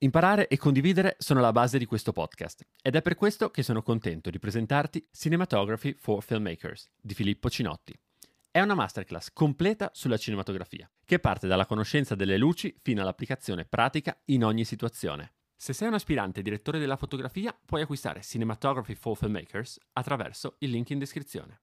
Imparare e condividere sono la base di questo podcast ed è per questo che sono contento di presentarti Cinematography for Filmmakers di Filippo Cinotti. È una masterclass completa sulla cinematografia, che parte dalla conoscenza delle luci fino all'applicazione pratica in ogni situazione. Se sei un aspirante direttore della fotografia, puoi acquistare Cinematography for Filmmakers attraverso il link in descrizione.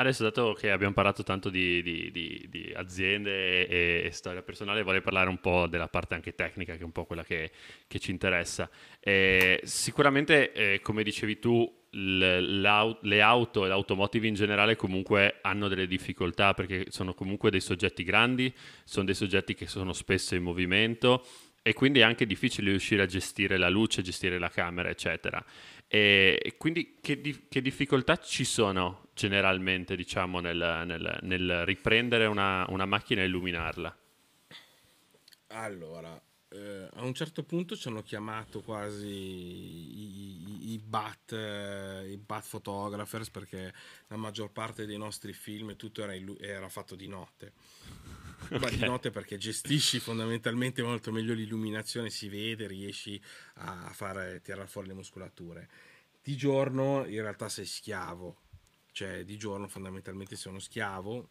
Adesso, dato che abbiamo parlato tanto di, di, di, di aziende e, e, storia personale, vorrei parlare un po' della parte anche tecnica, che è un po' quella che, che ci interessa. Eh, sicuramente, eh, come dicevi tu, le auto e l'automotive in generale comunque hanno delle difficoltà perché sono comunque dei soggetti grandi, sono dei soggetti che sono spesso in movimento e quindi è anche difficile riuscire a gestire la luce, gestire la camera, eccetera. E quindi che, di, che difficoltà ci sono generalmente, diciamo, nel, nel, nel riprendere una, una, macchina e illuminarla? Allora, eh, a un certo punto ci hanno chiamato quasi i, i, i, bat, eh, i bat photographers perché la maggior parte dei nostri film tutto era, era fatto di notte. Okay. Di notte perché gestisci fondamentalmente molto meglio l'illuminazione, si vede, riesci a fare, tirare fuori le muscolature. Di giorno in realtà sei schiavo, cioè di giorno fondamentalmente sei uno schiavo,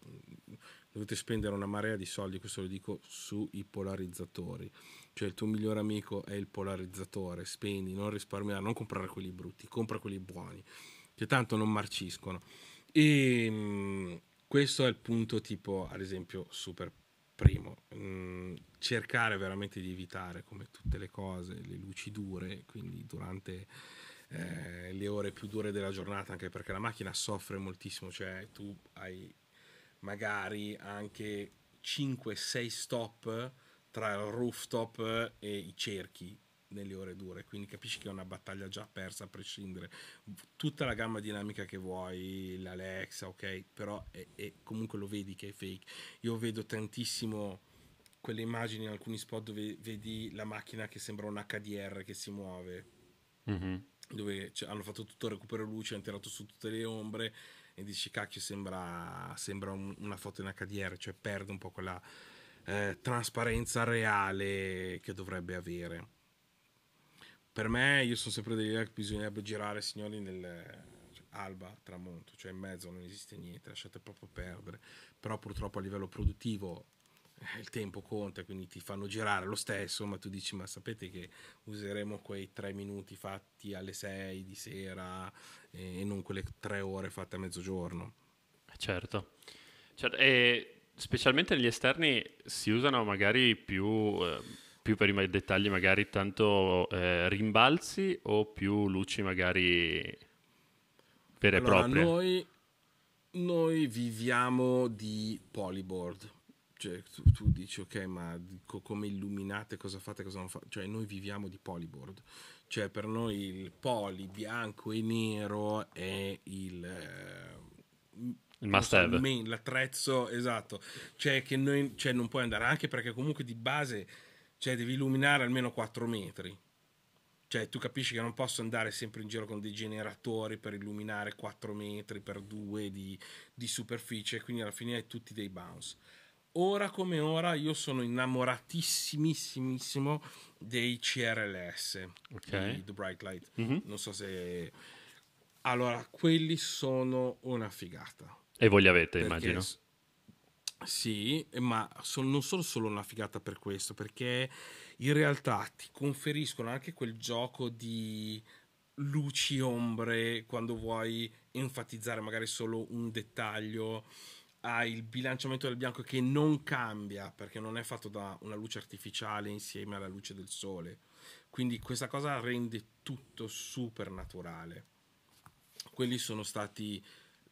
dovete spendere una marea di soldi, questo lo dico, sui polarizzatori. Cioè il tuo migliore amico è il polarizzatore, spendi, non risparmiare, non comprare quelli brutti, compra quelli buoni, che tanto non marciscono. E mh, questo è il punto tipo, ad esempio, super primo, mh, cercare veramente di evitare, come tutte le cose, le luci dure, quindi durante eh, le ore più dure della giornata, anche perché la macchina soffre moltissimo, cioè tu hai magari anche 5-6 stop tra il rooftop e i cerchi nelle ore dure, quindi capisci che è una battaglia già persa a prescindere. Tutta la gamma dinamica che vuoi, l'Alexa, ok, però è, è, comunque lo vedi che è fake. Io vedo tantissimo quelle immagini in alcuni spot dove vedi la macchina che sembra un HDR che si muove. Mm-hmm. Dove cioè, hanno fatto tutto il recupero luce, hanno tirato su tutte le ombre e dici cacchio sembra, sembra un, una foto in HDR, cioè perde un po' quella eh, trasparenza reale che dovrebbe avere. Per me, io sono sempre dell'idea che bisognerebbe girare, signori, nel cioè, alba, tramonto, cioè in mezzo non esiste niente, lasciate proprio perdere. Però purtroppo a livello produttivo il tempo conta, quindi ti fanno girare lo stesso, ma tu dici, ma sapete che useremo quei tre minuti fatti alle sei di sera e non quelle tre ore fatte a mezzogiorno. Certo, certo. e specialmente negli esterni si usano magari più, eh, più per i dettagli magari tanto eh, rimbalzi o più luci magari vere e allora, proprie? Noi, noi viviamo di polyboard. Cioè, tu, tu, dici, ok, ma co- come illuminate, cosa fate, cosa non fate? Cioè, noi viviamo di polyboard. Cioè, per noi il poly bianco e nero è il... Eh, il must have. Main, l'attrezzo, esatto. Cioè che noi, cioè non puoi andare, anche perché comunque di base cioè, devi illuminare almeno 4 metri. Cioè tu capisci che non posso andare sempre in giro con dei generatori per illuminare 4 metri per 2 di, di superficie, quindi alla fine hai tutti dei bounce. Ora come ora io sono innamoratissimissimo dei CRLS, okay. di The Bright Light. Mm-hmm. Non so se... Allora, quelli sono una figata e voi li avete, immagino. Sì, ma sono, non sono solo una figata per questo, perché in realtà ti conferiscono anche quel gioco di luci ombre quando vuoi enfatizzare magari solo un dettaglio hai il bilanciamento del bianco che non cambia perché non è fatto da una luce artificiale insieme alla luce del sole quindi questa cosa rende tutto super naturale quelli sono stati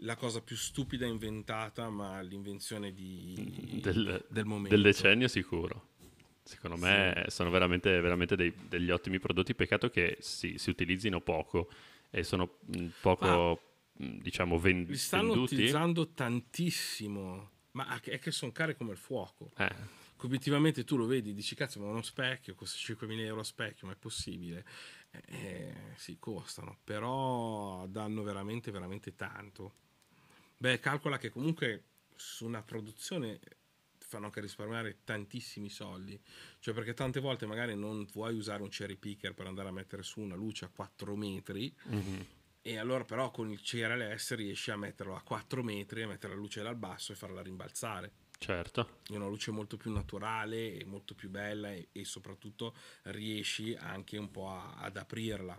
la cosa più stupida inventata, ma l'invenzione di, del, del momento. Del decennio sicuro. Secondo me sì. sono veramente, veramente dei, degli ottimi prodotti, peccato che si, si utilizzino poco e sono poco, ma diciamo, ven- li stanno venduti. utilizzando tantissimo, ma è che sono care come il fuoco. Eh. Obiettivamente tu lo vedi, dici cazzo, ma uno specchio costa 5.000 euro a specchio, ma è possibile? Eh, eh, sì, costano, però danno veramente, veramente tanto. Beh, calcola che comunque su una produzione fanno anche risparmiare tantissimi soldi. Cioè, perché tante volte magari non vuoi usare un cherry picker per andare a mettere su una luce a 4 metri. Mm-hmm. E allora, però, con il CRLS riesci a metterlo a 4 metri, a mettere la luce dal basso e farla rimbalzare. Certo. È una luce molto più naturale e molto più bella, e, e soprattutto riesci anche un po' a, ad aprirla.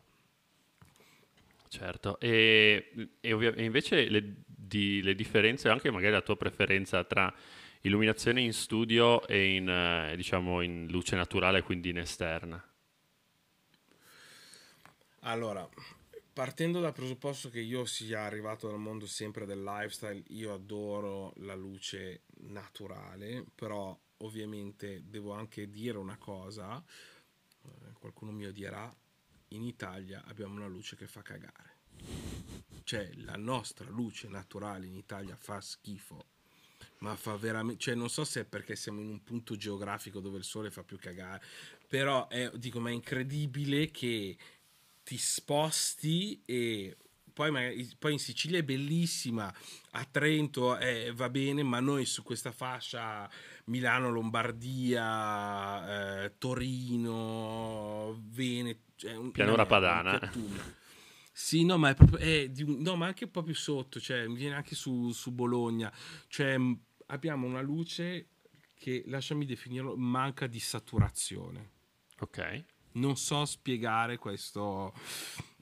Certo, e, e, ovvia- e invece le, di, le differenze, anche magari la tua preferenza tra illuminazione in studio e in, eh, diciamo, in luce naturale, quindi in esterna? Allora, partendo dal presupposto che io sia arrivato dal mondo sempre del lifestyle, io adoro la luce naturale, però ovviamente devo anche dire una cosa, eh, qualcuno mi odierà, in Italia abbiamo una luce che fa cagare. Cioè, la nostra luce naturale in Italia fa schifo ma fa veramente, cioè non so se è perché siamo in un punto geografico dove il sole fa più cagare, però è, dico, ma è incredibile che ti sposti e poi, magari, poi in Sicilia è bellissima, a Trento è, va bene, ma noi su questa fascia Milano, Lombardia, eh, Torino, Veneto, cioè pianura padana. Sì, no, ma è proprio, è un, no, ma anche un po' più sotto, cioè viene anche su, su Bologna, cioè abbiamo una luce che, lasciami definirlo, manca di saturazione. Ok. Non so spiegare questo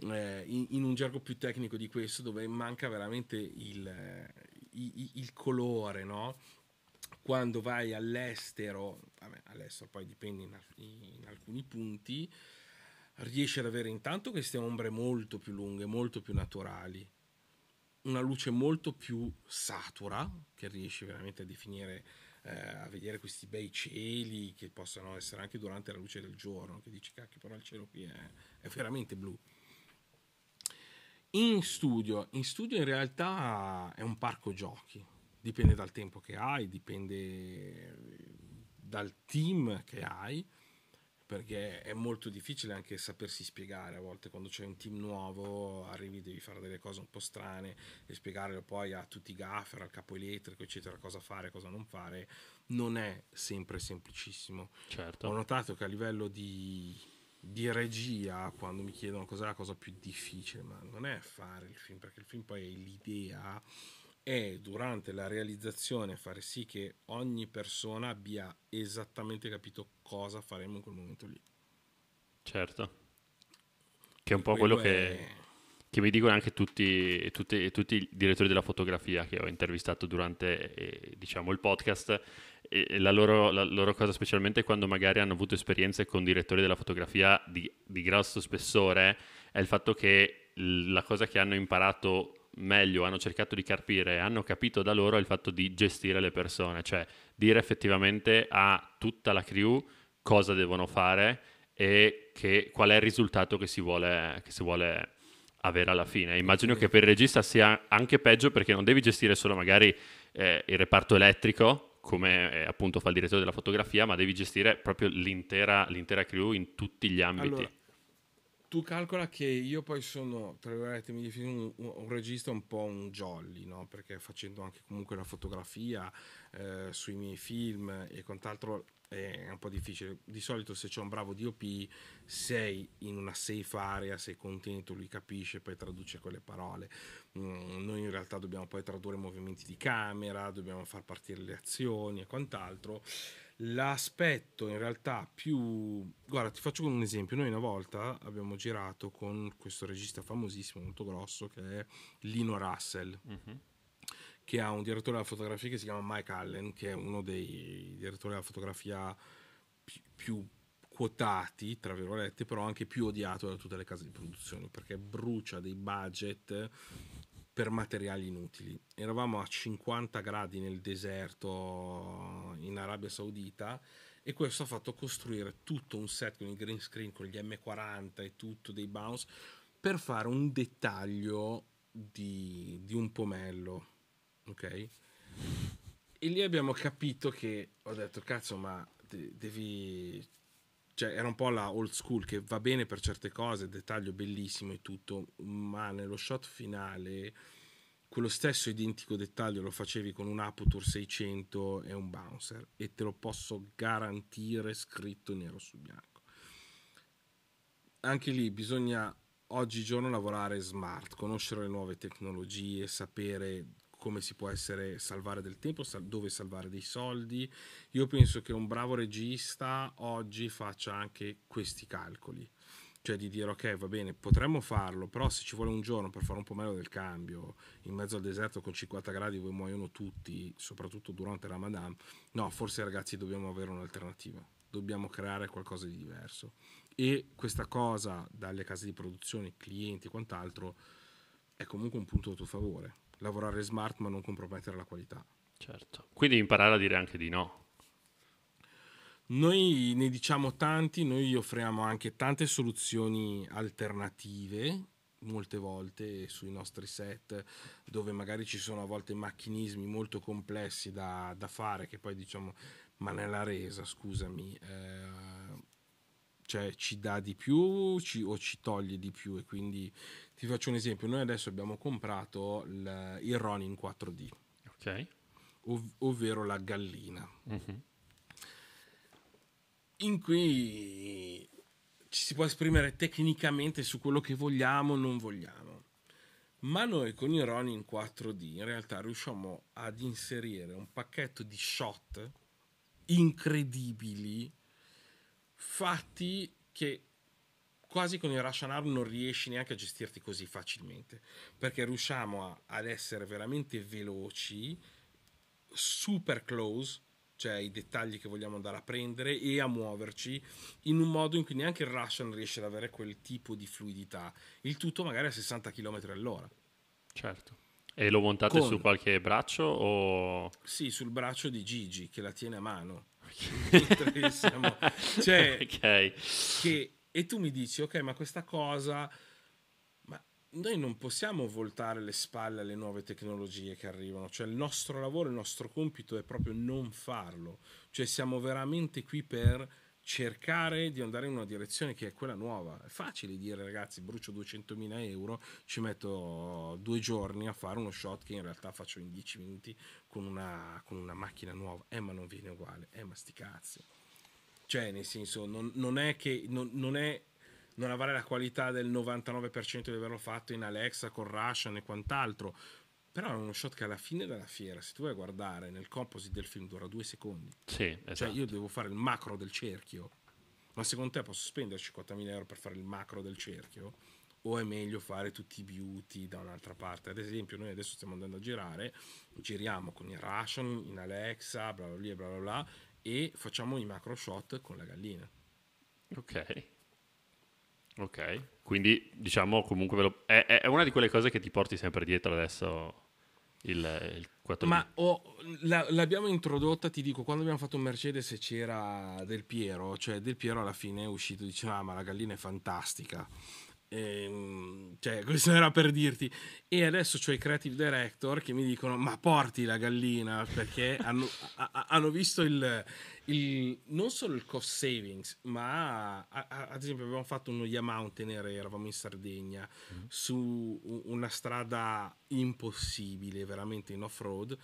eh, in, in, un gergo più tecnico di questo, dove manca veramente il, il, il colore, no? Quando vai all'estero, vabbè, all'estero poi dipende in, in alcuni punti, riesci ad avere intanto queste ombre molto più lunghe, molto più naturali una luce molto più satura, che riesci veramente a definire, eh, a vedere questi bei cieli che possono essere anche durante la luce del giorno, che dici cacchio però il cielo qui è, è veramente blu. In studio, in studio in realtà è un parco giochi, dipende dal tempo che hai, dipende dal team che hai perché è molto difficile anche sapersi spiegare a volte quando c'è un team nuovo arrivi devi fare delle cose un po' strane e spiegarle poi a tutti i gaffer al capo elettrico eccetera cosa fare cosa non fare non è sempre semplicissimo certo. ho notato che a livello di, di regia quando mi chiedono cos'è la cosa più difficile ma non è fare il film perché il film poi è l'idea è durante la realizzazione fare sì che ogni persona abbia esattamente capito cosa faremo in quel momento lì. Certo. Che è un po' quello, quello che, è... che, mi dicono anche tutti, tutti, tutti, i direttori della fotografia che ho intervistato durante eh, diciamo, il podcast. E la loro, la loro, cosa, specialmente quando magari hanno avuto esperienze con direttori della fotografia di, di grosso spessore, è il fatto che la cosa che hanno imparato meglio hanno cercato di capire, hanno capito da loro il fatto di gestire le persone, cioè dire effettivamente a tutta la crew cosa devono fare e che, qual è il risultato che si vuole, che si vuole avere alla fine. Immagino che per il regista sia anche peggio perché non devi gestire solo magari eh, il reparto elettrico, come eh, appunto fa il direttore della fotografia, ma devi gestire proprio l'intera, l'intera crew in tutti gli ambiti. Allora, tu calcola che io poi sono, tra virgolette, mi definisco un, un, regista un po' un jolly, no? Perché facendo anche comunque la fotografia eh, sui miei film e quant'altro è un po' difficile. Di solito se c'è un bravo DOP sei in una safe area, sei contento, lui capisce, poi traduce quelle parole. Mm, noi in realtà dobbiamo poi tradurre movimenti di camera, dobbiamo far partire le azioni e quant'altro L'aspetto in realtà più... Guarda, ti faccio un esempio. Noi una volta abbiamo girato con questo regista famosissimo, molto grosso, che è Lino Russell, uh-huh. che ha un direttore della fotografia che si chiama Mike Allen, che è uno dei direttori della fotografia più, più quotati, tra virgolette, però anche più odiato da tutte le case di produzione, perché brucia dei budget per materiali inutili. Eravamo a 50 gradi nel deserto in Arabia Saudita e questo ha fatto costruire tutto un set con il green screen, con gli M40 e tutto, dei bounce, per fare un dettaglio di, di un pomello, ok? E lì abbiamo capito che ho detto, cazzo, ma devi cioè era un po' la old school che va bene per certe cose, dettaglio bellissimo e tutto, ma nello shot finale quello stesso identico dettaglio lo facevi con un Aputure 600 e un bouncer e te lo posso garantire scritto nero su bianco. Anche lì bisogna oggigiorno lavorare smart, conoscere le nuove tecnologie, sapere come si può essere salvare del tempo, dove salvare dei soldi. Io penso che un bravo regista oggi faccia anche questi calcoli. Cioè di dire ok, va bene, potremmo farlo, però se ci vuole un giorno per fare un po' meglio del cambio, in mezzo al deserto con 50 gradi dove muoiono tutti, soprattutto durante Ramadan, no, forse ragazzi dobbiamo avere un'alternativa, dobbiamo creare qualcosa di diverso. E questa cosa, dalle case di produzione, clienti e quant'altro, è comunque un punto a tuo favore lavorare smart ma non compromettere la qualità. Certo, quindi imparare a dire anche di no. Noi ne diciamo tanti, noi offriamo anche tante soluzioni alternative, molte volte sui nostri set, dove magari ci sono a volte macchinismi molto complessi da, da fare, che poi diciamo, ma nella resa, scusami, eh, cioè ci dà di più ci, o ci toglie di più e quindi ti faccio un esempio, noi adesso abbiamo comprato il, il Ronin 4D, ok ov- ovvero la gallina, uh-huh. in cui ci si può esprimere tecnicamente su quello che vogliamo o non vogliamo. Ma noi con il Ronin 4D in realtà riusciamo ad inserire un pacchetto di shot incredibili fatti che quasi con il Russian Arm non riesci neanche a gestirti così facilmente perché riusciamo a, ad essere veramente veloci super close cioè i dettagli che vogliamo andare a prendere e a muoverci in un modo in cui neanche il Russian riesce ad avere quel tipo di fluidità. Il tutto magari a 60 km all'ora. Certo. E lo montate con... su qualche braccio o... sì sul braccio di Gigi che la tiene a mano siamo... cioè, okay. che e tu mi dici, ok, ma questa cosa, ma noi non possiamo voltare le spalle alle nuove tecnologie che arrivano, cioè il nostro lavoro, il nostro compito è proprio non farlo, cioè siamo veramente qui per cercare di andare in una direzione che è quella nuova. È facile dire ragazzi, brucio 200.000 euro, ci metto due giorni a fare uno shot che in realtà faccio in 10 minuti con una, con una macchina nuova. Eh, ma non viene uguale. Eh, ma sti cazzi. Cioè, nel senso, non, non è che non, non, è non avere la qualità del 99% di averlo fatto in Alexa con Russian e quant'altro. Però è uno shot che alla fine della fiera, se tu vai a guardare nel composite del film, dura due secondi. Sì, esatto. Cioè, io devo fare il macro del cerchio. Ma secondo te posso spendere 50.000 euro per fare il macro del cerchio? O è meglio fare tutti i beauty da un'altra parte? Ad esempio, noi adesso stiamo andando a girare, giriamo con il Russian in Alexa, bla bla bla bla bla, e facciamo i macro shot con la gallina. Ok. Ok, quindi diciamo comunque lo... è, è, una di quelle cose che ti porti sempre dietro adesso il, il 4 Ma oh, la, l'abbiamo introdotta, ti dico, quando abbiamo fatto un Mercedes c'era Del Piero, cioè Del Piero alla fine è uscito e diceva ah, ma la gallina è fantastica. Ehm, cioè, questo era per dirti. E adesso ho i creative director che mi dicono: Ma porti la gallina perché hanno, a, hanno visto il, il, non solo il cost savings, ma a, a, ad esempio abbiamo fatto uno Yamountainer, eravamo in Sardegna, mm. su una strada impossibile, veramente in off-road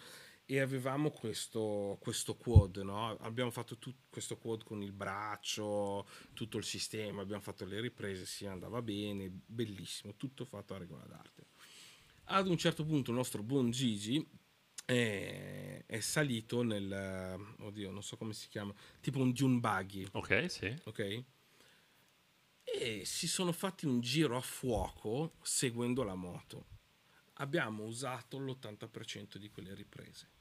e avevamo questo, questo quad, no? abbiamo fatto tut, questo quad con il braccio, tutto il sistema, abbiamo fatto le riprese, si andava bene, bellissimo, tutto fatto a regola d'arte. Ad un certo punto il nostro buon Gigi è, è salito nel, oddio non so come si chiama, tipo un dune buggy. Ok, sì. Ok? E si sono fatti un giro a fuoco seguendo la moto abbiamo usato l'80% di quelle riprese.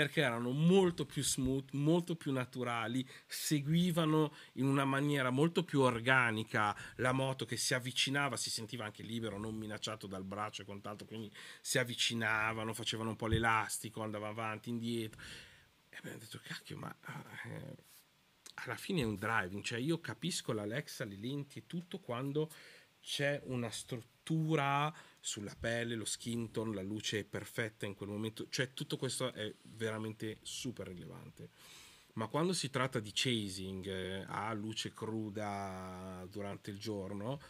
Perché erano molto più smooth, molto più naturali, seguivano in una maniera molto più organica la moto che si avvicinava, si sentiva anche libero, non minacciato dal braccio e quant'altro, quindi si avvicinavano, facevano un po' l'elastico, andava avanti, indietro. E abbiamo detto, cacchio, ma... Eh, alla fine è un driving, cioè io capisco l'Alexa, le lenti e tutto quando c'è una struttura sulla pelle, lo skin tone, la luce perfetta in quel momento, cioè tutto questo è veramente super rilevante. Ma quando si tratta di chasing eh, a luce cruda durante il giorno,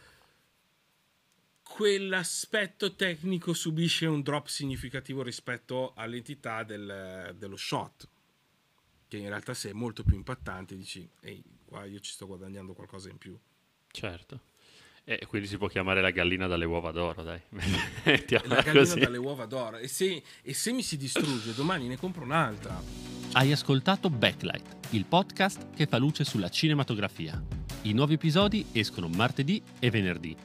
quell'aspetto tecnico subisce un drop significativo rispetto all'entità del, dello shot che in realtà se è molto più impattante dici, ehi, qua io ci sto guadagnando qualcosa in più. Certo. E quindi si può chiamare la gallina dalle uova d'oro, dai. la gallina così. dalle uova d'oro. E se, e se mi si distrugge, domani ne compro un'altra. Hai ascoltato Backlight, il podcast che fa luce sulla cinematografia. I nuovi episodi escono martedì e venerdì.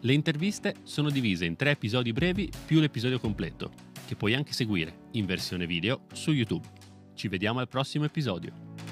Le interviste sono divise in tre episodi brevi più l'episodio completo, che puoi anche seguire in versione video su YouTube. Ci vediamo al prossimo episodio.